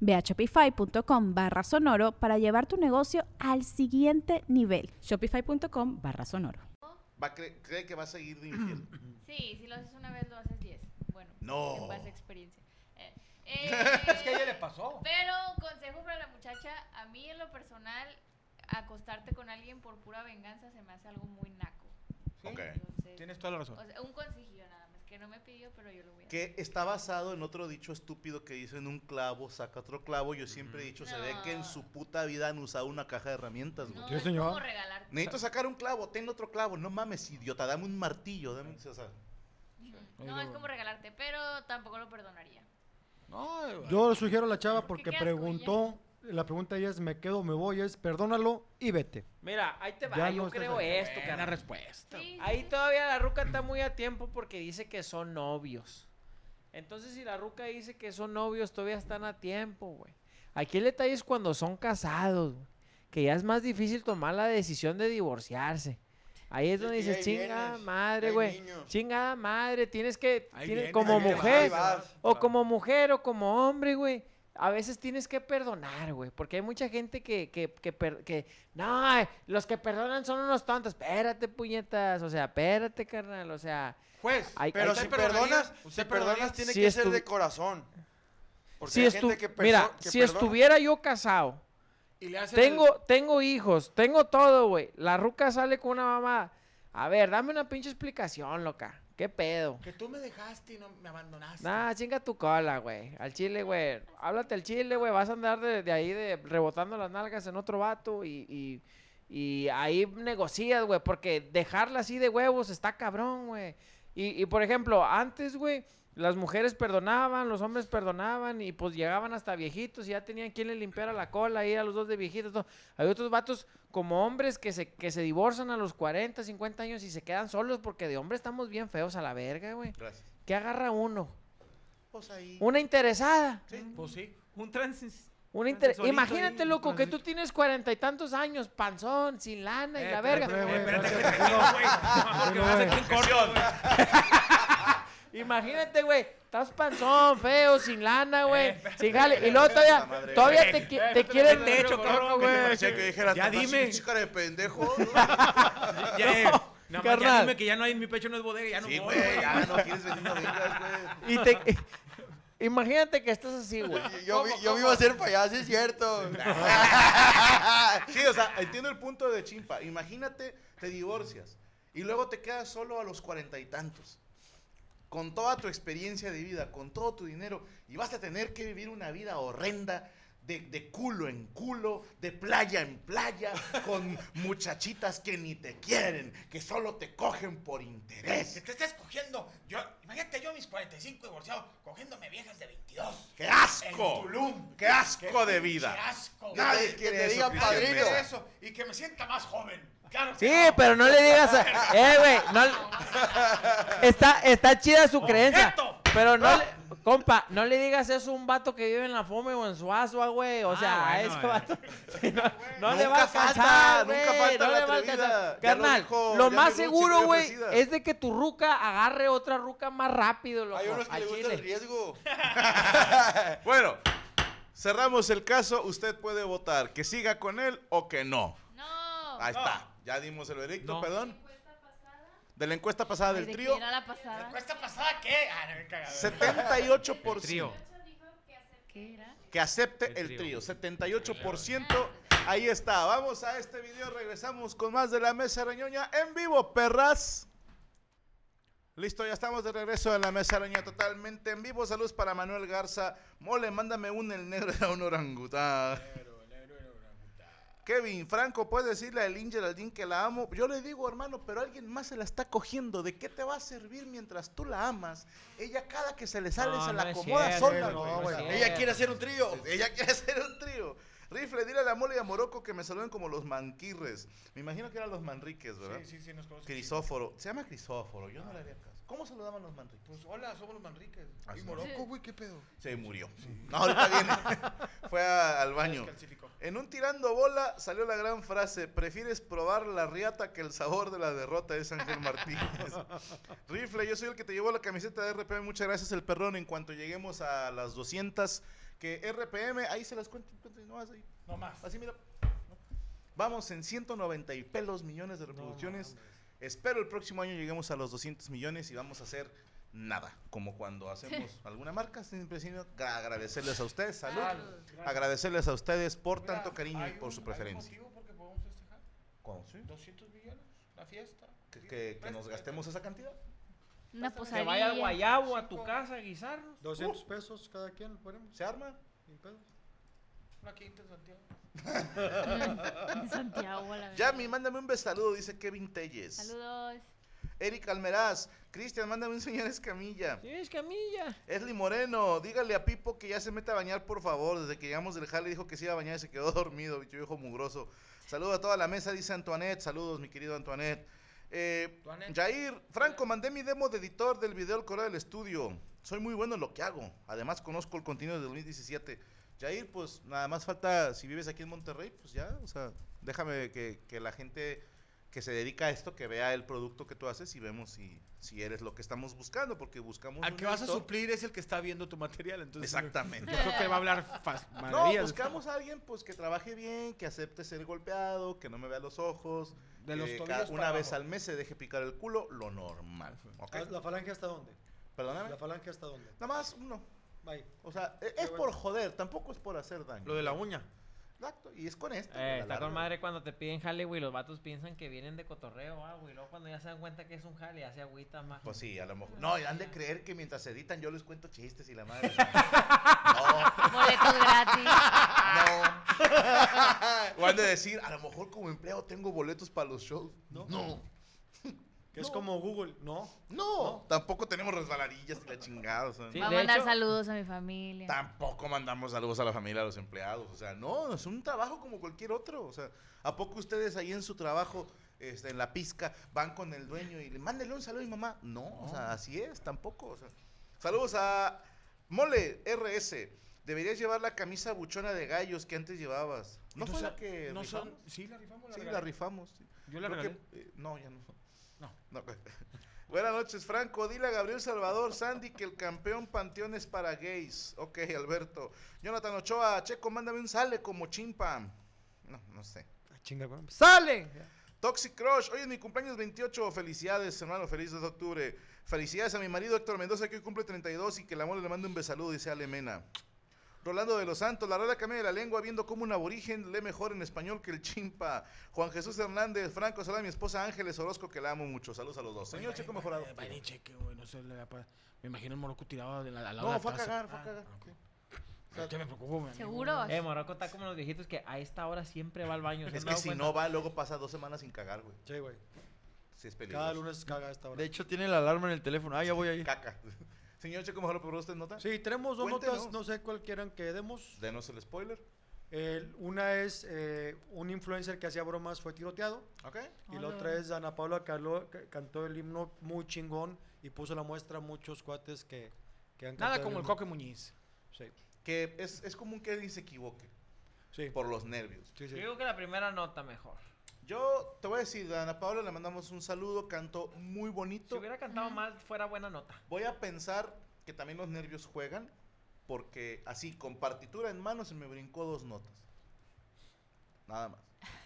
Ve a shopify.com barra sonoro para llevar tu negocio al siguiente nivel. Shopify.com barra sonoro. Va, cre- ¿Cree que va a seguir de infiel? Sí, si lo haces una vez, lo haces diez. Bueno, No. en base a experiencia. Eh, eh, Es que a ella le pasó. Pero, consejo para la muchacha, a mí en lo personal, acostarte con alguien por pura venganza se me hace algo muy naco. Sí, Ok. Entonces, Tienes toda la razón. o sea, un consejillo nada que no me pidió, pero yo lo voy a hacer. Que está basado en otro dicho estúpido que dice en un clavo saca otro clavo. Yo siempre he dicho, se ve que en su puta vida han usado una caja de herramientas, güey. No, es señor. como. Necesito sacar un clavo, ten otro clavo. No mames, idiota, dame un martillo. Dame, o sea, No, es como regalarte, pero tampoco lo perdonaría. No, Yo le sugiero a la chava porque qué asco, preguntó, la pregunta ella es, ¿me quedo o me voy? Es, perdónalo y vete. Mira, ahí te va, Ya yo no creo esto, buena carnal. respuesta. Sí, Ahí sí. todavía la ruca está muy a tiempo porque dice que son novios. Entonces, si la ruca dice que son novios, todavía están a tiempo, güey. Aquí el detalle es cuando son casados, güey. Que ya es más difícil tomar la decisión de divorciarse. Ahí es donde dices, ahí chinga vienes, madre, güey. Chingada madre, tienes que, Ahí tienes- vienes, como mujer, vas. o como mujer o como hombre, güey. A veces tienes que perdonar, güey. Porque hay mucha gente que, que, que, per- que, no, los que perdonan son unos tontos. Espérate, puñetas. O sea, espérate, carnal. O sea, Juez, Hay- Pero ¿usted si perdonas, ¿Usted si perdonas tiene Si que ser de corazón. Porque si hay gente que mira, si perdona. estuviera yo casado, y le el- tengo, tengo hijos, tengo todo, güey. La ruca sale con una mamá. A ver, dame una pinche explicación, loca. ¿Qué pedo? Que tú me dejaste y no me abandonaste. Nah, chinga tu cola, güey. Al chile, güey. Háblate al chile, güey. Vas a andar de, de ahí de rebotando las nalgas en otro vato y, y, y ahí negocias, güey. Porque dejarla así de huevos está cabrón, güey. Y, y, por ejemplo, antes, güey, las mujeres perdonaban, los hombres perdonaban y pues llegaban hasta viejitos y ya tenían quien le limpiara la cola ahí a los dos de viejitos. todo. Hay otros vatos como hombres que se, que se divorcian a los 40, 50 años y se quedan solos porque de hombre estamos bien feos a la verga, güey. gracias. ¿Qué agarra uno? Pues ahí. Una interesada. Pues sí. Un trans. Una inter- Imagínate, ahí, loco, que tú tienes cuarenta y tantos años, panzón, sin lana y Eh, la espérate, verga. espérate, güey, espérate, espérate, güey. No, porque vas aquí en corto, güey. Imagínate, güey, estás panzón, feo, sin lana, güey, Eh, espérate, sin jale. Y luego todavía, madre, todavía te, qui- Eh, te no te quieren... metas en techo, cabrón, ¿Qué te güey. parecía que dijeras? Ya "Nomás dime. cara de pendejo. Ya, carnal. dime que ya no hay, mi pecho no es bodega, ya no Sí, voy, güey, ya no quieres venir no vengas, güey. Y te... Imagínate que estás así, güey. Yo, vi- yo vivo a ser payaso, es cierto. Sí, o sea, entiendo el punto de Chimpa. Imagínate, te divorcias y luego te quedas solo a los cuarenta y tantos. Con toda tu experiencia de vida, con todo tu dinero, y vas a tener que vivir una vida horrenda de, de culo en culo, de playa en playa, con muchachitas que ni te quieren, que solo te cogen por Que interés. te estés cogiendo. Yo, imagínate yo mis 45 divorciados, cogiéndome viejas de 22. ¡Qué En asco! Tulum. ¡Qué asco de Qué vida! asco. Nadie que quiere te eso, digan pinche padrino. eso y que me sienta más joven. Sí, no. pero no le digas a... Eh, güey, no... Está, está chida su creencia. Pero no le... Compa, no le digas eso a un vato que vive en la fome o en Suazua, güey. O Ah, sea, a bueno, ese eh. vato... No, no le va a alcanzar, nunca falta no la le va a alcanzar. Lo Carnal, dijo lo más seguro, güey, es de que tu ruca agarre otra ruca más rápido, loco. Hay unos que le gusta el riesgo. Bueno, cerramos el caso. Usted puede votar que siga con él o que no. No. Ahí está. Ya dimos el veredicto, No. perdón. De la encuesta pasada del ¿De trío, qué era la pasada? ¿Cuesta pasada qué? Ah, no, cagado. 78% Trío. ¿Qué era? que acepte El el trío. trío. 78%. Ahí está. Vamos a este video. Regresamos con más de la mesa reñoña en vivo, perras. Listo, ya estamos de regreso en la mesa araña totalmente en vivo. Saludos para Manuel Garza. Mole, mándame un el negro era un orangután. Kevin, Franco, ¿puedes decirle a el Geraldine que la amo? Yo le digo, hermano, pero alguien más se la está cogiendo. ¿De qué te va a servir mientras tú la amas? Ella cada que se le sale No, se la acomoda cierto, sola, no. Ella quiere hacer un trío. ella quiere hacer un trío. Rifle, dile a la mole y a Morocco que me saluden como los manquirres. Me imagino que eran los manriques, ¿verdad? Sí, sí, sí, nos conocemos. Crisóforo. Se llama Crisóforo, yo no le haría caso. ¿Cómo saludaban los manriques? Pues hola, somos los Manriques. Ah, ¿Y. Morocco, güey? ¿Qué pedo? Se murió. No, ahorita viene. Fue a- al baño. En un tirando bola salió la gran frase, prefieres probar la riata que el sabor de la derrota, es Ángel Martínez. Rifle, yo soy el que te llevó la camiseta de RPM, muchas gracias el perrón, en cuanto lleguemos a las 200, que RPM, ahí se las cuento, cuento, no más ahí, No más. así mira. Vamos en 190 y pelos millones de reproducciones. Espero el próximo año lleguemos a los 200 millones y vamos a hacer nada, como cuando hacemos alguna marca, siempre sino agradecerles a ustedes, salud, agradecerles a ustedes por Mira, tanto cariño y hay por un- su hay un preferencia. motivo porque podemos festejar. ¿Cómo? ¿Sí? 200 millones, la fiesta. ¿Que, que- que nos gastemos esa cantidad? Una Que posadilla. vaya al guayabo a tu casa a guisarnos. 200 pesos cada quien, ponemos. ¿Se arma? sin pedos. Una quinta en Santiago. En Santiago, a la. Yami, mándame un besaludo, dice Kevin Telles. Saludos. Eric Almeraz, Cristian, mándame un señor Escamilla. Sí, es camilla. Esli Moreno, dígale a Pipo que ya se meta a bañar, por favor. Desde que llegamos del jale dijo que se iba a bañar y se quedó dormido, bicho viejo mugroso. Saludos a toda la mesa, dice Antoinette. Saludos, mi querido Antoinette. Eh. Jair, Franco, mandé mi demo de editor del video al correo del estudio. Soy muy bueno en lo que hago. Además, conozco el contenido de 2017. Jair, pues nada más falta, si vives aquí en Monterrey, pues ya, o sea, déjame que, que la gente que se dedica a esto, que vea el producto que tú haces y vemos si, si eres lo que estamos buscando, porque buscamos... Al que vas a suplir es el que está viendo tu material. Entonces, Exactamente. Yo creo que va a hablar fas- No, buscamos a alguien pues que trabaje bien, que acepte ser golpeado, que no me vea los ojos, De los que tobillos cada- una vez abajo. al mes se deje picar el culo, lo normal. Ah, ¿La falange hasta dónde? Perdóname. ¿La falange hasta dónde? Nada más uno. Bye. O sea, e- es por joder, tampoco es por hacer daño. Lo de la uña. Exacto, y es con esto. Eh, está con madre cuando te piden jale, güey. Los vatos piensan que vienen de cotorreo, ah, güey. Luego cuando ya se dan cuenta que es un jale, ya se agüita más. Pues sí, a lo mejor. No, y han de creer que mientras editan yo les cuento chistes y la madre. o sea, Boletos gratis. no, no. O han de decir, a lo mejor como empleado tengo boletos para los shows. No. No. Que es como Google, ¿no? No, tampoco tenemos resbaladillas y la chingada. o sea, Sí, Va a mandar hecho- saludos a mi familia. Tampoco mandamos saludos a la familia, a los empleados. O sea, no, es un trabajo como cualquier otro. O sea, ¿a poco ustedes ahí en su trabajo, este, en la pizca, van con el dueño y le mándenle un saludo a mi mamá? No, o sea, así es, tampoco. O sea, saludos a Mole RS. Deberías llevar la camisa buchona de gallos que antes llevabas. ¿No fue la que no rifamos? son, Sí, la rifamos. Sí, la rifamos. sí. Yo la Creo regalé. que, eh, no, ya no. No. No. Buenas noches, Franco. Dile a Gabriel Salvador, Sandy, que el campeón panteón es para gays. Ok, Alberto. Jonathan Ochoa, Checo, mándame un sale como chimpa. No, no sé. Ah, chinga, ¡Sale! Toxic Crush, hoy es mi cumpleaños 28. Felicidades, hermano. Feliz 2 de octubre. Felicidades a mi marido Héctor Mendoza, que hoy cumple 32 y que la mole le mande un besaludo, dice Alemena. Rolando de los Santos, la rueda cambia de la lengua viendo cómo un aborigen lee mejor en español que el chimpa. Juan Jesús Hernández, Franco, saluda a mi esposa Ángeles Orozco, que la amo mucho. Saludos a los dos. Señor Checo Mejorado. Eh, Vaya, cheque, güey. No sé, pa- me imagino el moroco tirado de la, al lado No, de la fue a taza. cagar, fue a Ah, cagar. Es que me preocupo. ¿Seguro? Eh, Morocco está como los viejitos que a esta hora siempre va al baño. ¿se Es han que dado si cuenta? no va, luego pasa dos semanas sin cagar, güey. Sí, güey. Sí, es peligroso. Cada lunes caga a esta hora. De hecho, tiene la alarma en el teléfono. Ah, ya voy ahí. Caca. Señor Checo Mejorado, ¿por usted nota? Sí, tenemos dos Cuéntenos. notas, no sé cuál quieran que demos. Denos el spoiler. El- una es eh, un influencer que hacía bromas fue tiroteado. ¿Ok? Y la otra es Ana Paula Caló, que cantó el himno muy chingón y puso la muestra a muchos cuates que, que han Nada cantado como el himno. Coque Muñiz. Sí, Que es, es común que alguien se equivoque sí. por los nervios. sí, sí. Yo digo que la primera nota mejor. Yo te voy a decir, a Ana Paula le mandamos un saludo, cantó muy Si bonito. hubiera cantado mal, fuera buena nota. Voy a pensar que también los nervios juegan, porque así, con partitura en mano, se me brincó dos notas. Nada más.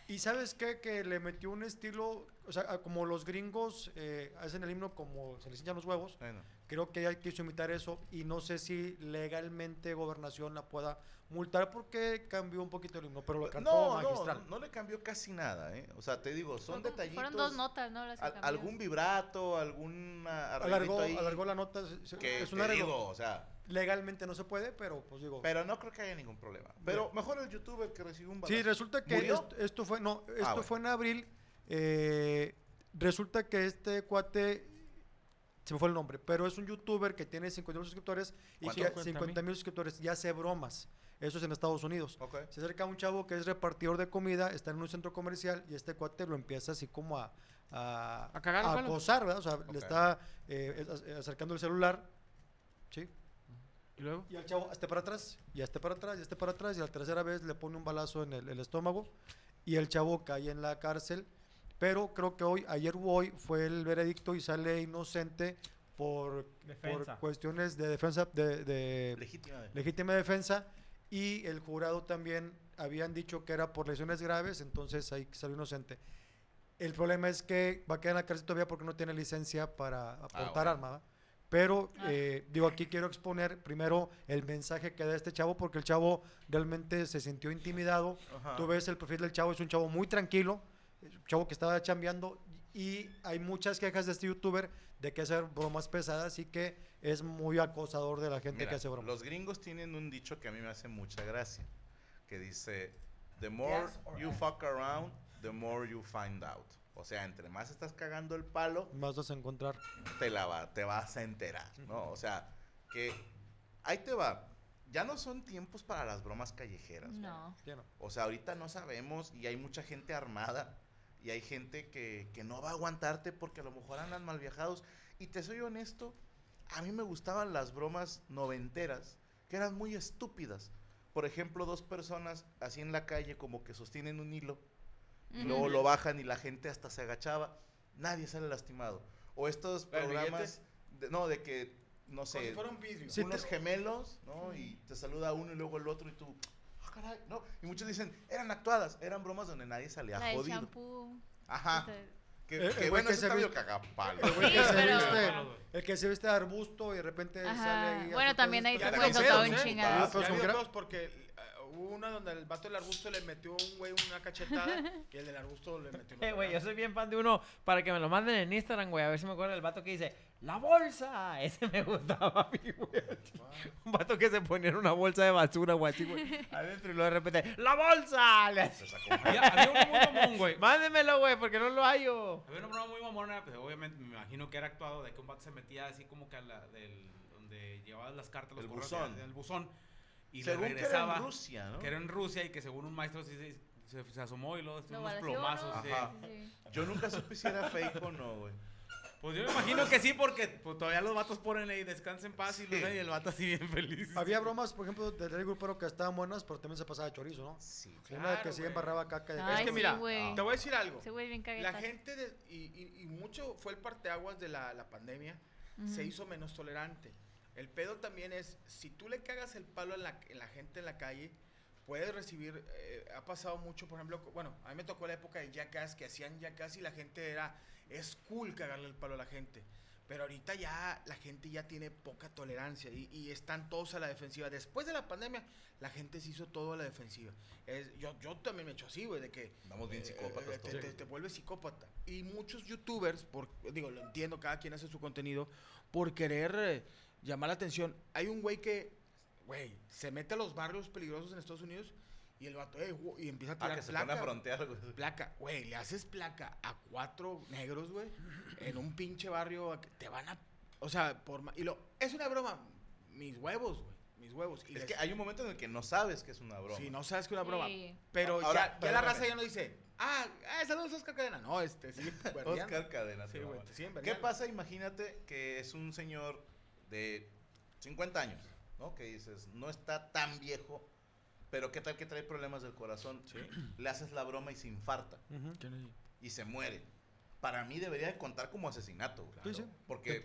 Y sabes qué? Que le metió un estilo o sea, como los gringos eh, hacen el himno como se les hinchan los huevos, Bueno, creo que ella quiso imitar eso y no sé si legalmente gobernación la pueda multar porque cambió un poquito el himno, pero lo cantó no, magistral. no, no le cambió casi nada, ¿eh? O sea, te digo, son Fueron detallitos. Fueron dos notas, ¿no? Las que al- cambió. algún vibrato, algún alargó, ahí alargó la nota, que es un arreglo. o sea, Legalmente no se puede, pero pues digo. pero no creo que haya ningún problema. Pero mejor el youtuber que recibió un balazo. Sí, resulta que esto, esto fue, no, esto bueno. fue en abril. eh, resulta que este cuate, se me fue el nombre, pero es un youtuber que tiene 50 mil suscriptores y ¿Cuánto? que 50,000. 50 mil suscriptores y hace bromas. Eso es en Estados Unidos. Ok. Se acerca un chavo que es repartidor de comida, está en un centro comercial y este cuate lo empieza así como a, a, A cagar a acosar, ¿verdad? O sea, Ok. le está eh, acercando el celular. ¿Sí? ¿Y luego? Y al chavo, este para atrás, y este para atrás, y este para atrás, y a la tercera vez le pone un balazo en el, el estómago, y el chavo cae en la cárcel. Pero creo que hoy, ayer o hoy, fue el veredicto y sale inocente por, por cuestiones de defensa, de, de Legítima. de- legítima defensa, y el jurado también habían dicho que era por lesiones graves, entonces ahí salió inocente. El problema es que va a quedar en la cárcel todavía porque no tiene licencia para aportar Ah, bueno. arma. ¿va? Pero, eh, digo, aquí quiero exponer primero el mensaje que da este chavo, porque el chavo realmente se sintió intimidado. Ajá. Tú ves el perfil del chavo, es un chavo muy tranquilo, un chavo que estaba chambeando, y hay muchas quejas de este youtuber de que hace bromas pesadas y que es muy acosador de la gente Mira, que hace bromas. los gringos tienen un dicho que a mí me hace mucha gracia, que dice, the more Yes you fuck around, the more you find out. O sea, entre más estás cagando el palo, Más vas a encontrar. te la va, te vas a enterar, ¿no? O sea, que ahí te va. Ya no son tiempos para las bromas callejeras. No. Ya no. O sea, ahorita no sabemos y hay mucha gente armada y hay gente que, que no va a aguantarte porque a lo mejor andan mal viajados. Y te soy honesto, a mí me gustaban las bromas noventeras que eran muy estúpidas. Por ejemplo, dos personas así en la calle como que sostienen un hilo y luego lo bajan y la gente hasta se agachaba. Nadie sale lastimado. O estos ¿El programas, de- no, de que, no si sé. Sí, unos te- gemelos, ¿no? Y te saluda uno y luego el otro y tú, ah, caray, ¿no? Y muchos dicen, eran actuadas, eran bromas donde nadie salía La jodido. shampoo. Ajá. este, Que, El- que bueno, que eso se está medio viste- cagapalo. El Sí, que se pero- viste, el que se viste de arbusto y de repente Ajá. sale ahí. Bueno, también ahí pues, había con gra- pedos porque eh, hubo una donde el vato del arbusto le metió un güey una cachetada y el del arbusto le metió una Eh, güey, yo soy bien fan de uno para que me lo manden en Instagram, güey. A ver si me acuerdo del vato que dice, ¡La bolsa! Ese me gustaba a mí, güey. Un vato que se ponía en una bolsa de basura, güey, así, güey. Adentro y luego de repente, ¡La bolsa! Le hacía- Había, había uno muy mamón, güey. Mándemelo, güey, porque no lo hallo. Había una broma muy mamona, pues obviamente me imagino que era actuado de que un vato se metía así como que a la del donde llevabas las cartas, los El correos, buzón. en el buzón y Según le que era regresaba en Rusia, ¿no? que era en Rusia y que según un maestro sí se, se, se asomó y luego Lo unos plomazos. ¿no? sí. Ajá. Sí, sí. Yo nunca supe si era fake o no, güey. Pues yo me imagino que sí porque pues, todavía los vatos ponen ahí descansa en paz y, Sí. el vato así bien feliz. Había bromas, por ejemplo, del Rey Grupero que estaban buenas, pero también se pasaba de chorizo, ¿no? Sí. Una de que Claro, se güey. embarraba caca. De Ay, es que sí, mira, güey. te voy a decir algo. Ese güey bien La caguetas. gente, de- y, y- y mucho fue el parteaguas de la, la pandemia, se hizo menos tolerante. El pedo también es, si tú le cagas el palo en la, en la gente en la calle, puedes recibir, eh, ha pasado mucho, por ejemplo, bueno, a mí me tocó la época de Jackass, que hacían Jackass y la gente era, es cool cagarle el palo a la gente. Pero ahorita ya la gente ya tiene poca tolerancia y, y están todos a la defensiva. Después de la pandemia, la gente se hizo todo a la defensiva. Es, yo, yo también me he hecho así, güey, de que Andamos bien eh, psicópatas eh, te, todos. te- te vuelves psicópata. Y muchos youtubers, por, digo, lo entiendo, cada quien hace su contenido, por querer eh, llamar la atención. Hay un güey que, güey, se mete a los barrios peligrosos en Estados Unidos y el vato, eh, y empieza a Ah, tirar que se pone a placa. frontear, güey. Placa, güey, le haces placa a cuatro negros, güey, en un pinche barrio, te van a, o sea, por, y lo, es una broma, mis huevos, güey, mis huevos. Y Es les- que hay un momento en el que no sabes que es una broma. si no sabes que es una broma, Sí. pero Ahora, ya, ya la raza ya no dice, ah, ah saludos Oscar Cadena, no, este, sí, Oscar Cadena. Sí, güey, siguen ¿Qué pasa? Imagínate que es un señor de 50 años, ¿no? Que dices, no está tan viejo, pero ¿qué tal que trae problemas del corazón? Le haces la broma y se infarta y se muere. Para mí debería de contar como asesinato, Sí, sí. porque,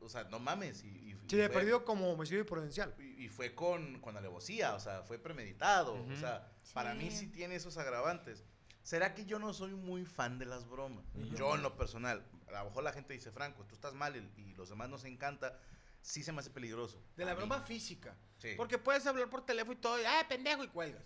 o sea, no mames. Y, y- Sí, fue- perdido como homicidio imprudencial. y, y fue con, con alevosía, o sea, fue premeditado. O sea, para mí Sí. sí tiene esos agravantes. ¿Será que yo no soy muy fan de las bromas? Yo en lo personal, a lo mejor la gente dice, Franco, tú estás mal y, y los demás nos encanta, sí se me hace peligroso. De la mí. broma física. Sí. Porque puedes hablar por teléfono y todo, y, ah, pendejo, y cuelgas.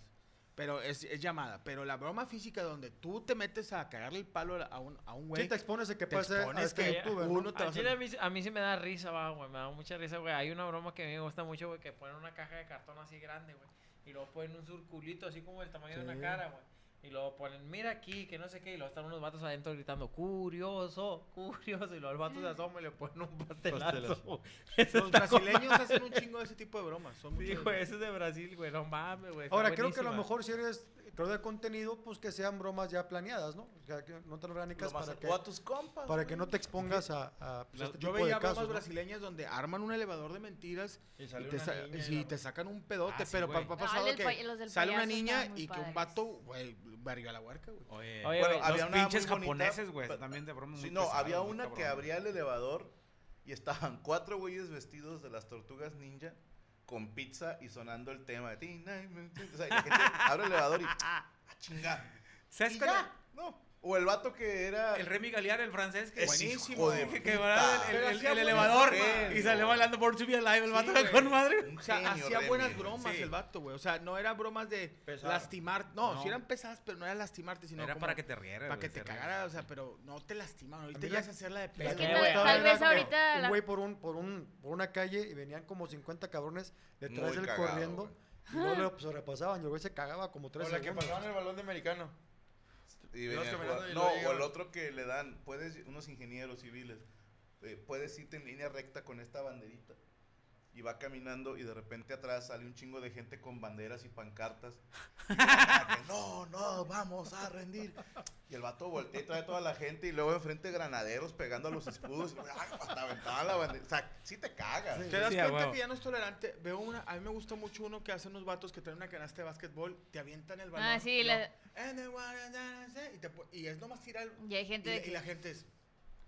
Pero es, es llamada. Pero la broma física donde tú te metes a cagarle el palo a un, a un güey. Sí, te expones a que pase expones este que youtuber, ¿no? uno te va Al a chile a hacer- mí, a mí sí me da risa, va, güey. Me da mucha risa, güey. Hay una broma que a mí me gusta mucho, güey, que ponen una caja de cartón así grande, güey. Y luego ponen un circulito así como el tamaño de una cara, güey. Y luego ponen, mira aquí, que no sé qué. Y luego están unos vatos adentro gritando, curioso, curioso. Y luego el vato se asoma y le ponen un pastelazo. Los brasileños hacen un chingo de ese tipo de bromas. Son Sí, güey, ese es de Brasil, güey. No mames, güey. Ahora, creo que a lo mejor si eres creador de contenido, pues que sean bromas ya planeadas, ¿no? O sea, que no tan orgánicas para que, o a tus compas. para güey. que no te expongas a, a, pues, Yo- este yo tipo veía de bromas casos, ¿no? brasileñas donde arman un elevador de mentiras Y y, te, sa- niña y la- te sacan un pedote, Ah, sí, pero pa- güey. pa- ha Ah, pasado del que sale una niña y que un vato, güey, verga la huerca, güey. Oye, Oye, Bueno, güey, había los una pinches japoneses, güey, también de broma Sí, muy no, había una que abría el elevador y estaban cuatro güeyes vestidos de las tortugas ninja con pizza y sonando el tema de ti. O sea, la gente abre el elevador y ¡ah, chinga! ¿Sabes Y cuál- ya, no. O el vato que era El Remy Galear, el francés, que Es buenísimo, de que, el, elevador y sale bailando por subir live el vato güey. con madre. un O sea, genio, hacía Remy, buenas bromas Sí. el vato, güey. O sea, no eran bromas de Pesado. lastimar. No, No. sí eran pesadas, pero no era lastimarte, sino Era como para que te rieras. para que te cagara, o sea, pero no te lastimaban. Ahorita ya la- es hacerla de pedo. Es que me tal- vez ahorita Un güey por, un, por, un, por una calle y venían como 50 cabrones detrás de cagado, corriendo. Y luego lo sobrepasaban y el güey se cagaba como tres O la que pasaban el balón de americano. Y No, o el otro que le dan, puedes, unos ingenieros civiles, eh, puedes irte en línea recta con esta banderita. Y va caminando y de repente atrás sale un chingo de gente con banderas y pancartas. Y que, no, no, vamos a rendir. Y el vato voltea y trae toda la gente y luego enfrente granaderos pegando a los escudos. Y, ay, hasta aventaban la bandera. O sea, sí te cagas. ¿Te das Sí, a cuenta huevo. que ya no es tolerante? Veo una, a mí me gusta mucho uno que hacen unos vatos que traen una canasta de básquetbol, te avientan el balón. Ah, sí, y la- luego, "And I wanna dance", y, te y es nomás tirar Y hay gente y, de la- y la gente es,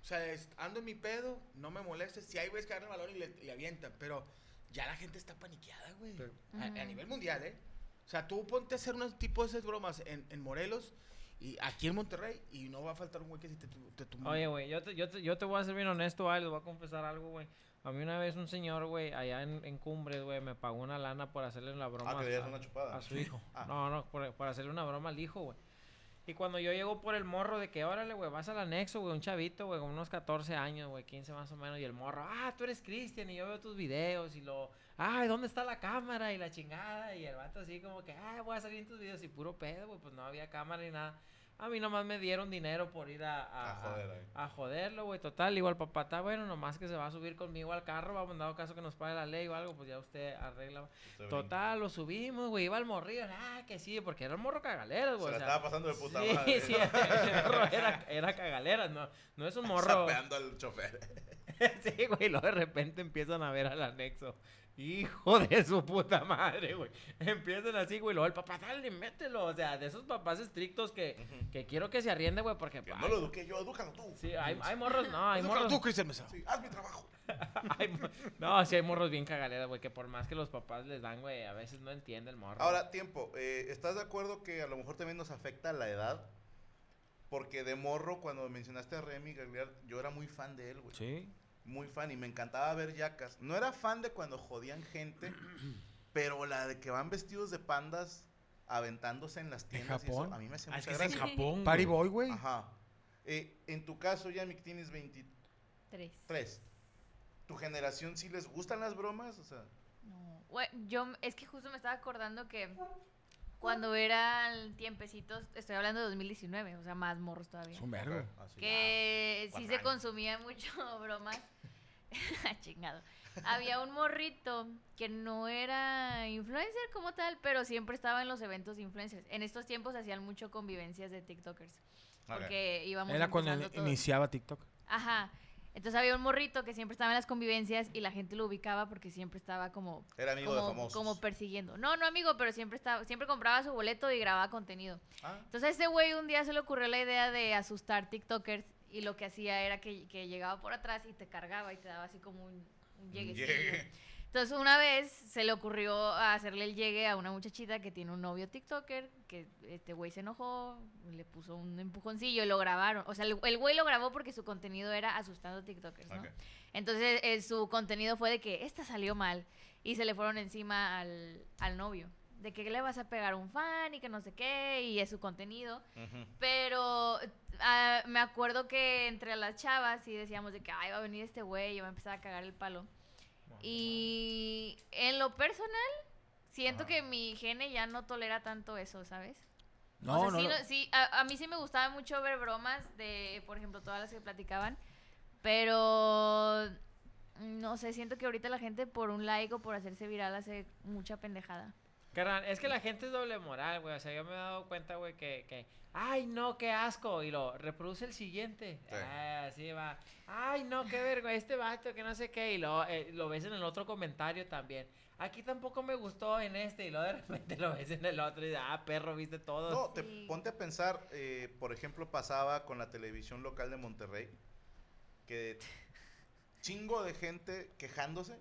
sea, es, ando en mi pedo, no me molestes, si hay güeyes que agarran el balón y le, le avientan, pero ya la gente está paniqueada, güey. Sí. A, a nivel mundial, ¿eh? O sea, tú ponte a hacer un tipo de esas bromas en, en Morelos y aquí en Monterrey y no va a faltar un güey que si te, te tumba. Oye, güey, yo te, yo, te, yo te voy a ser bien honesto, güey, les voy a confesar algo, güey. A mí una vez un señor, güey, allá en, en Cumbres, güey, me pagó una lana por hacerle la broma Ah, que a- le una chupada. a su hijo. Ah. No, no, por, por hacerle una broma al hijo, güey. Y cuando yo llego por el morro de que, órale, güey, vas al anexo, güey, un chavito, güey, con unos 14 años, güey, 15 más o menos, y el morro, ah, tú eres Cristian, y yo veo tus videos, y lo, ay, ¿dónde está la cámara? Y la chingada, y el vato así como que, ah, voy a salir en tus videos, y puro pedo, güey, pues no había cámara ni nada. A mí nomás me dieron dinero por ir a, a, A joder ahí. a joderlo, güey. Total, igual papá está bueno, nomás que se va a subir conmigo al carro, vamos, dado caso que nos pague la ley o algo, pues ya usted arregla. Usted Total, lo subimos, güey, iba el morrillo, ah, que sí, porque era el morro cagalero, Se güey. la o sea, estaba pasando de puta sí, madre. sí, el morro era, era cagalera, no, no es un morro. Sapeando al chofer. sí, güey, luego de repente empiezan a ver al anexo. Hijo de su puta madre, güey. Empiezan así, güey. Luego el papá, dale, mételo. O sea, de esos papás estrictos que, que quiero que se arriende, güey, porque. Que ay, no lo eduqué yo, edúcalo tú. Sí, hay, hay morros, no, hay Edúcalo morros. tú, Cristian Mesa. Sí, haz mi trabajo. hay no, sí hay morros bien cagaleras, güey, que por más que los papás les dan, güey, a veces no entiende el morro. Ahora, tiempo, eh, ¿estás de acuerdo que a lo mejor también nos afecta la edad? Porque de morro, cuando mencionaste a Remy Gagliard, yo era muy fan de él, güey. Sí. Muy fan y me encantaba ver yacas. No era fan de cuando jodían gente, pero la de que van vestidos de pandas aventándose en las tiendas y eso, a mí me hace Ah, es mucha que es en. Japón. Party. Boy, güey. Ajá. Eh, en tu caso, ya que tienes 23. Tres. ¿Tu generación sí les gustan las bromas? O sea, No. Yo, es que justo me estaba acordando que cuando eran tiempecitos, estoy hablando de 2019, o sea, más morros todavía. Es un vergo. así. que sí cuatro se años. consumían mucho bromas. Chingado. Había un morrito que no era influencer como tal, pero siempre estaba en los eventos de influencers. En estos tiempos hacían mucho convivencias de TikTokers. Ok. Porque íbamos Era cuando iniciaba TikTok. Ajá. Entonces había un morrito que siempre estaba en las convivencias y la gente lo ubicaba porque siempre estaba como Era amigo de como, famosos. como persiguiendo. No, no amigo, pero siempre estaba, siempre compraba su boleto y grababa contenido. Ah, Entonces a ese güey un día se le ocurrió la idea de asustar TikTokers y lo que hacía era que, que llegaba por atrás y te cargaba y te daba así como un, un lleguecillo. llegue. Entonces una vez se le ocurrió hacerle el llegue a una muchachita que tiene un novio TikToker, que este güey se enojó, le puso un empujoncillo y lo grabaron. O sea, el, el güey lo grabó porque su contenido era asustando TikTokers, ¿no? Entonces eh, su contenido fue de que esta salió mal y se le fueron encima al, al novio. De que le vas a pegar a un fan y que no sé qué, y es su contenido. Pero ah, me acuerdo que entre las chavas sí decíamos de que, ay, va a venir este güey y va a empezar a cagar el palo. Y en lo personal, siento que mi gene ya no tolera tanto eso, ¿sabes? No, o sea, no, sí, no. no- sí, a, a mí sí me gustaba mucho ver bromas de, por ejemplo, todas las que platicaban, pero no sé, siento que ahorita la gente por un like o por hacerse viral hace mucha pendejada. Carnal, es que la gente es doble moral, güey. O sea, yo me he dado cuenta, güey, que, que, ay, no, qué asco. Y lo reproduce el siguiente. Sí. Ah, así va. Ay, no, qué verga, este vato, que no sé qué. Y lo, eh, lo ves en el otro comentario también. Aquí tampoco me gustó en este. Y luego de repente lo ves en el otro y dices, ah, perro, viste todo. No, te Sí. ponte a pensar, eh, por ejemplo, pasaba con la televisión local de Monterrey, que chingo de gente quejándose,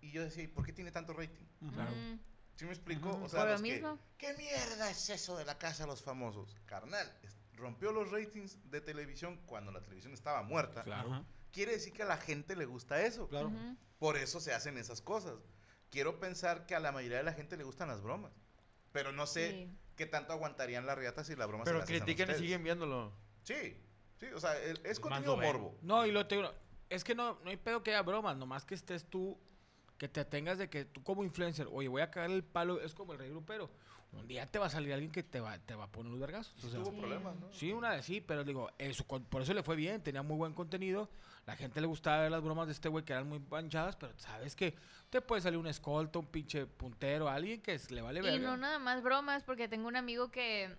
y yo decía, ¿y por qué tiene tanto rating? Mm, ¿Sí me explico? O sea, Por lo los que, mismo. ¿qué mierda es eso de la casa de los famosos? Carnal, rompió los ratings de televisión cuando la televisión estaba muerta. Claro. Quiere decir que a la gente le gusta eso. Claro. Por eso se hacen esas cosas. Quiero pensar que a la mayoría de la gente le gustan las bromas. Pero no sé Sí. qué tanto aguantarían las riatas si la broma se Pero hacen a critican y siguen viéndolo. Sí, sí, o sea, el- es contenido morbo. No, y lo te digo, es que no, no hay pedo que haya bromas, nomás que estés tú, que te tengas de que tú como influencer, oye, voy a cagar el palo, es como el rey grupero. Un día te va a salir alguien que te va, te va a poner un vergazo. O sea, Tuvo Sí. problemas, ¿no? sí, una vez sí, pero digo, eso, con- por eso le fue bien, tenía muy buen contenido. La gente le gustaba ver las bromas de este güey que eran muy panchadas, pero sabes que te puede salir un escolta, un pinche puntero, alguien que es- le vale Y verga. no nada más bromas, porque tengo un amigo que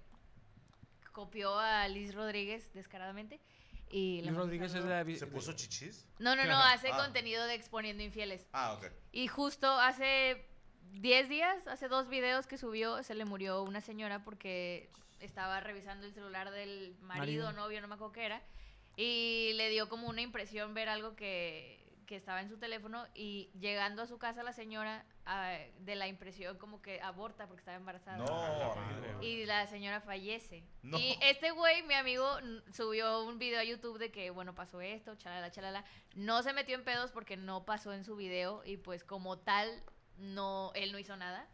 copió a Liz Rodríguez descaradamente. Y Luis Rodríguez es la... ¿Se puso chichis? No, no, no, hace Ah. contenido de exponiendo infieles. Ah, ok. Y justo hace 10 días, hace dos videos que subió, se le murió una señora porque estaba revisando el celular del marido, Marido. novio, no me acuerdo qué era. Y le dio como una impresión ver algo que, que estaba en su teléfono y llegando a su casa la señora ah, de la impresión como que aborta porque estaba embarazada. No, amigo. Y la señora fallece. No. Y este güey, mi amigo, subió un video a YouTube de que, bueno, pasó esto, chalala, chalala. No se metió en pedos porque no pasó en su video y pues como tal, no, él no hizo nada.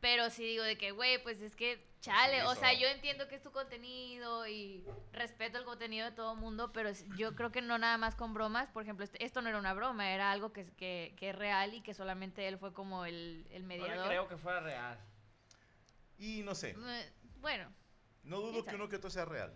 Pero sí digo de que, güey, pues es que, chale, o sea, yo entiendo que es tu contenido y respeto el contenido de todo mundo, pero yo creo que no nada más con bromas. Por ejemplo, este- esto no era una broma, era algo que, es- que, que es real y que solamente él fue como el, el No mediador. le creo que fuera real. Y no sé, Eh, Bueno, no dudo ¿Quién que uno que otro sea real.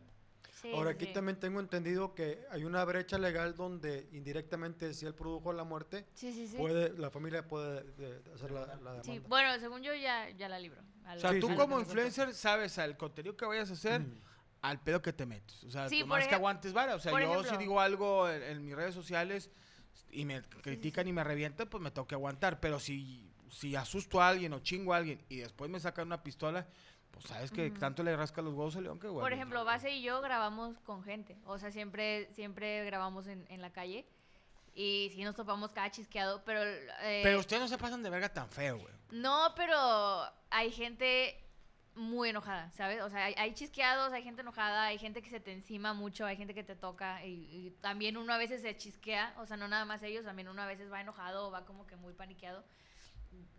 sí. Ahora aquí sí. también tengo entendido que hay una brecha legal donde indirectamente si él produjo la muerte, Sí, sí, sí. puede la familia puede de- de hacer la, la Sí, demanda. bueno, según yo ya, ya la libro. O sea, Sí, tú sí. como influencer sabes al contenido que vayas a hacer, Mm. al pedo que te metes. O sea, Sí, más que aguantes vara. O sea, yo ejemplo- si digo algo en, en mis redes sociales y me critican y me revientan, pues me tengo que aguantar. Pero si, si asusto a alguien o chingo a alguien y después me sacan una pistola, pues sabes que tanto le rasca los huevos al león que, güey. Por ejemplo, Base y yo grabamos con gente. O sea, siempre, siempre grabamos en, en la calle. Y sí nos topamos cada chisqueado, pero... eh, Pero ustedes no se pasan de verga tan feo, güey. No, pero hay gente muy enojada, ¿sabes? O sea, hay, hay chisqueados, hay gente enojada, hay gente que se te encima mucho, hay gente que te toca y, y también uno a veces se chisquea, o sea, no nada más ellos, también uno a veces va enojado o va como que muy paniqueado,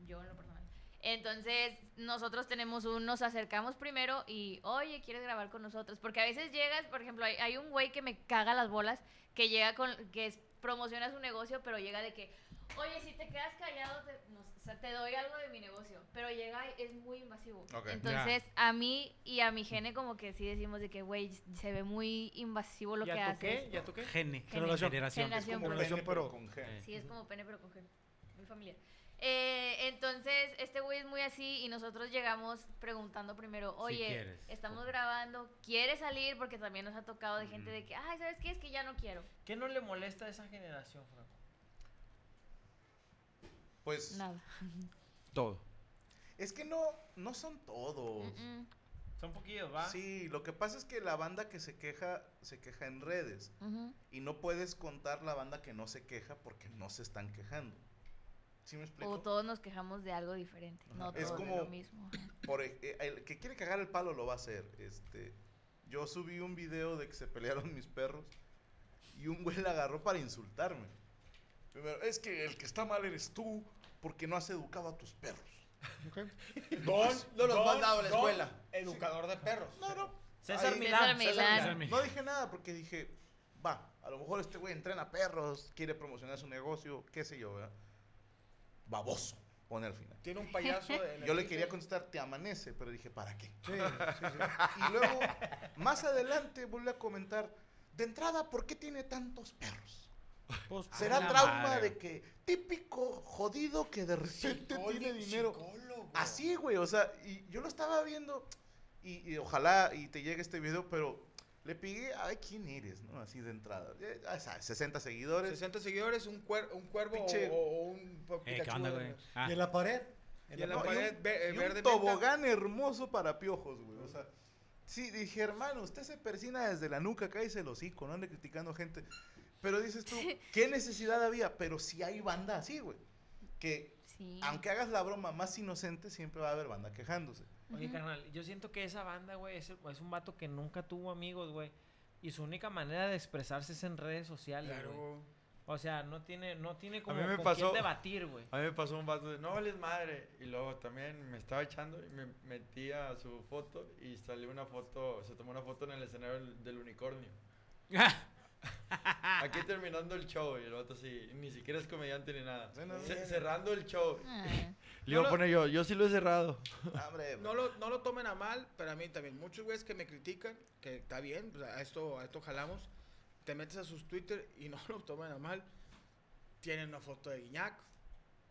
yo en lo personal. Entonces, nosotros tenemos un, nos acercamos primero y, oye, ¿quieres grabar con nosotros? Porque a veces llegas, por ejemplo, hay, hay un güey que me caga las bolas, que llega con, que es- promociona su negocio, pero llega de que, oye, si te quedas callado, te, nos- o sea, te doy algo de mi negocio. Pero llega y es muy invasivo. Entonces, a mí y a mi gene como que sí decimos de que, güey, se ve muy invasivo lo ¿Ya que tú haces. qué? ¿Ya tú qué? Gene. Generación. Generación. Generación. Como Relación, pene, pero con G. Sí, es como pene pero con gel. Muy familiar. Eh, entonces, este güey es muy así y nosotros llegamos preguntando primero, oye, quieres. estamos grabando, ¿quieres salir? Porque también nos ha tocado de gente de que, ay, ¿sabes qué? Es que ya no quiero. ¿Qué no le molesta a esa generación, Franco? Pues Nada. Todo. es que no, no son todos. Mm, mm, Son poquillos, ¿va? Sí, lo que pasa es que la banda que se queja, se queja en redes. Y no puedes contar la banda que no se queja porque no se están quejando. ¿Sí me explico? O todos nos quejamos de algo diferente. No Es todos de como- lo mismo. Por, ej- eh, el que quiere cagar el palo lo va a hacer. Este, yo subí un video de que se pelearon mis perros y un güey la agarró para insultarme. Primero, es que el que está mal eres tú porque no has educado a tus perros. Don, no los don- mandaba a la don escuela. Educador de perros. No, no. César Ahí- Milán. César Milán. Milán. No dije nada porque dije, va, a lo mejor este güey entrena perros, quiere promocionar su negocio, qué sé yo, ¿verdad? Baboso, pone al final. Tiene un payaso. en Yo le quería contestar, te amanece, pero dije, ¿para qué? Sí, sí, sí. Y luego, más adelante, vuelve a comentar, de entrada, ¿por qué tiene tantos perros? Pues, ¿Será trauma madre. de que típico jodido que de repente Psicólogo, tiene dinero? psicólogo. Así, güey, o sea, y yo lo estaba viendo y, y ojalá y te llegue este video, pero le pegué, ay, ¿quién eres? ¿No? Así de entrada. Eh, ya sabes, 60 seguidores. 60 seguidores, un, cuer- un cuervo Pinche- o, o un Eh, ¿Qué onda, de- güey? Ah, Y en la pared. Y en la No, y pared un- ve- y verde un menta. tobogán hermoso para piojos, güey. O sea, sí, dije, hermano, usted se persina desde la nuca, cállese el hocico, no ande criticando gente. Pero dices tú, ¿qué necesidad había? Pero sí hay banda así, güey. Que Sí. aunque hagas la broma más inocente, siempre va a haber banda quejándose. Oye, carnal, yo siento que esa banda, güey, es, es un vato que nunca tuvo amigos, güey. Y su única manera de expresarse es en redes sociales, güey. Claro. O sea, no tiene, no tiene como mí me con pasó- quién debatir, güey. A mí me pasó un vato de, no vales madre. Y luego también me estaba echando y me metí a su foto y salió una foto, se tomó una foto en el escenario del, del unicornio. Aquí terminando el show y el vato así, ni siquiera es comediante ni nada. No. cerrando el show. Ah. Le iba a poner yo, yo sí lo he cerrado. Ah, hombre, No lo, no lo tomen a mal, pero a mí también. Muchos güeyes que me critican, que está bien, pues, a esto, a esto jalamos. Te metes a sus Twitter y no lo tomen a mal. Tienen una foto de Guiñac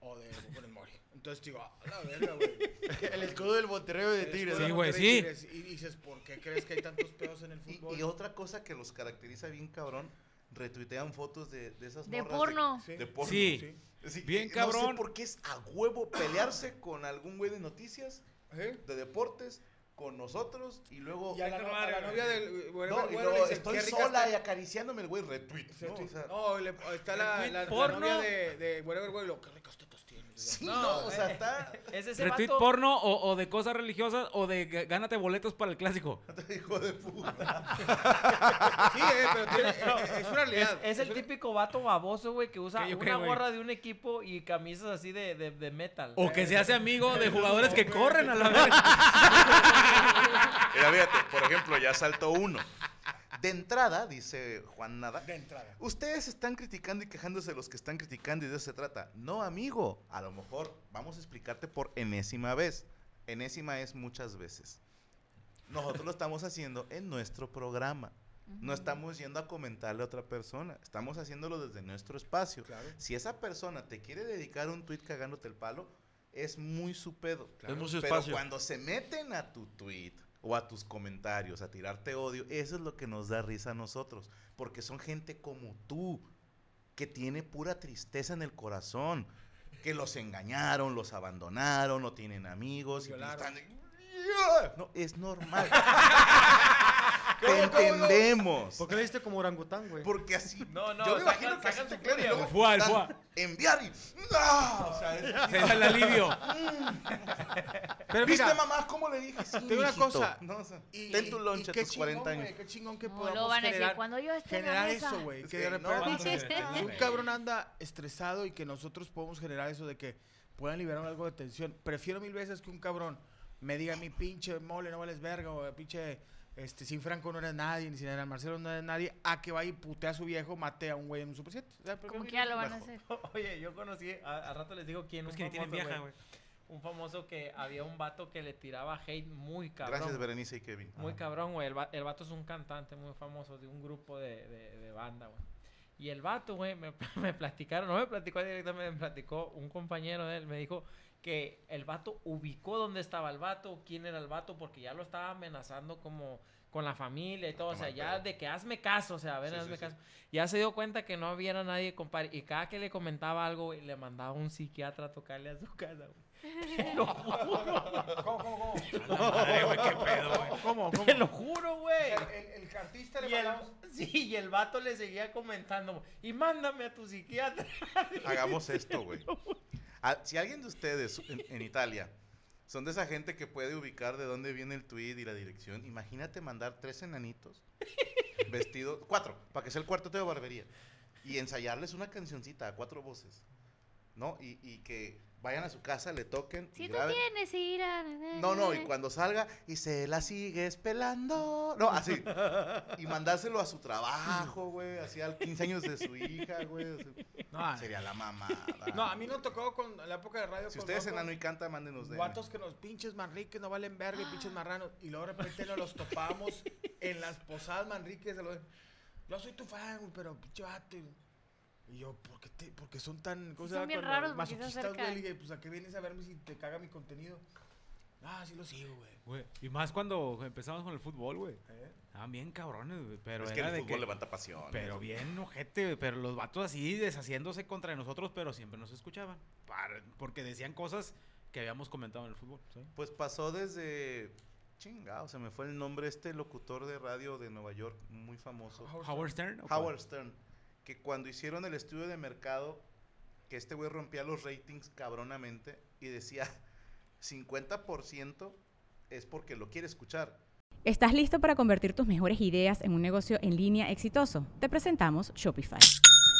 o de Funes Mori. Entonces digo, a la verga, güey. el escudo del Monterrey de Tigres. Sí, güey, sí. Y dices, ¿por qué crees que hay tantos pedos en el Y, fútbol? y otra cosa que los caracteriza bien cabrón, retuitean fotos de, de esas De morras porno. Sí. De, porno. Sí. Bien No cabrón. sé por qué es a huevo pelearse con algún güey de noticias, ¿Eh? de deportes, con nosotros y luego... Y a la, no- a la madre, novia del güey, No, güey, y güey, luego estoy "Qué rica sola está". y acariciándome el güey retweet. Sí, ¿no? O sea, No, le- está la, la, novia de, de Wherever, güey, lo que ricas tetas tienes. Sí, No, no, o sea, eh, está... Es ese Retweet vato... porno o, o de cosas religiosas o de gánate boletos para el clásico. Hijo de puta. Sí, eh, pero tiene- eh, es una Es, realidad. es el una- típico vato baboso, güey, que usa una gorra de un equipo y camisas así de, de, de metal. O que se hace amigo de jugadores que corren a la verga. Mira, fíjate, por ejemplo, ya saltó uno. De entrada, dice Juan Nada, De entrada. ustedes están criticando y quejándose de los que están criticando y de eso se trata. No, amigo, a lo mejor vamos a explicarte por enésima vez. Enésima es muchas veces. Nosotros lo estamos haciendo en nuestro programa. No estamos yendo a comentarle a otra persona. Estamos haciéndolo desde nuestro espacio. Claro. Si esa persona te quiere dedicar un tweet cagándote el palo, es muy su pedo. Es muy su Pero espacio. cuando se meten a tu tweet o a tus comentarios a tirarte odio, eso es lo que nos da risa a nosotros. Porque son gente como tú, que tiene pura tristeza en el corazón. Que los engañaron, los abandonaron, no tienen amigos. y están- No, es normal. Te entendemos. ¿Por qué le diste como orangután, güey? Porque así. No, no, yo me sacan- imagino que así sacan su furia, luego güey. Fua, el dan fua. Enviar y. ¡No! O sea, es- Se da el alivio. Pero ¿Viste, mira, mamá, cómo le dije? Sí, te digo una cosa. No, o sea, y- ten tu y a qué tus 40 chingón, años. güey, qué chingón que No, podamos luego van a decir, generar, cuando yo esté en la generar mesa. eso, güey. Es Que que de no, repente ¿cuántos están, un cabrón anda estresado y que nosotros podemos generar eso de que puedan liberar algo de tensión. Prefiero mil veces que un cabrón me diga mi pinche mole no vales verga o pinche este sin Franco no eres nadie ni sin el Marcelo no eres nadie a que vaya y putea a su viejo mate a un güey en un super 7. O sea, Como que ya lo van a hacer. Oye, yo conocí, a- al rato les digo quién, Es un que tienen famoso, vieja, güey. güey. Un famoso que había un vato que le tiraba hate muy cabrón. Gracias, Berenice y Kevin. Muy Ah. cabrón, güey. El, va- el vato es un cantante muy famoso de un grupo de, de, de banda, güey. Y el vato, güey, me, me platicaron, no me platicó directamente, me platicó un compañero de él, me dijo que el vato ubicó dónde estaba el vato, quién era el vato, porque ya lo estaba amenazando como con la familia y todo, o sea, ya de que hazme caso, o sea, ven, Sí, hazme sí. caso. Ya se dio cuenta que no hubiera nadie, compadre, y cada que le comentaba algo, güey, le mandaba un psiquiatra a tocarle a su casa, güey. Te lo juro, ¿Cómo, cómo, cómo? Madre, güey, qué pedo, güey. ¿Cómo, cómo? te lo juro, güey. El, el, el artista le Y el, mandamos- sí, y el vato le seguía comentando. Y mándame a tu psiquiatra. Hagamos esto, güey. Ah, si alguien de ustedes en, en Italia son de esa gente que puede ubicar de dónde viene el tweet y la dirección, imagínate mandar tres enanitos vestidos, cuatro, para que sea el cuarteto de barbería, y ensayarles una cancioncita a cuatro voces, ¿no? Y, y que vayan a su casa, le toquen. y Si tú graben. tienes ira. No, no, y cuando salga y se la sigues pelando. No, así. Y mandárselo a su trabajo, güey. Así al 15 años de su hija, güey. No, Sería la mamada. no, a mí no tocó con la época de radio. Si con usted es locos, enano y canta, mándenos de. Vatos que nos pinches manriques no valen verga y pinches marranos. Y luego de repente nos los topamos en las posadas manriques. Yo soy tu fan, pero pinche vato. Y yo, ¿por qué, te, por qué son tan ¿cómo se Son bien raros porque masoquistas, güey? Dije, pues a qué vienes a verme si te caga mi contenido. Ah, sí lo sigo, güey. Y más cuando empezamos con el fútbol, güey. ¿Eh? Estaban bien cabrones, güey. Pero es que era el de fútbol que- levanta pasión. Pero bien ojete, güey, pero los vatos así deshaciéndose contra nosotros, pero siempre nos escuchaban. para- porque decían cosas que habíamos comentado en el fútbol. ¿sí? Pues pasó desde. Chingado, se me fue el nombre. Este locutor de radio de Nueva York, muy famoso. Howard Stern. Howard Stern. Que cuando hicieron el estudio de mercado, que este güey rompía los ratings cabronamente y decía 50% es porque lo quiere escuchar. ¿Estás listo para convertir tus mejores ideas en un negocio en línea exitoso? Te presentamos Shopify.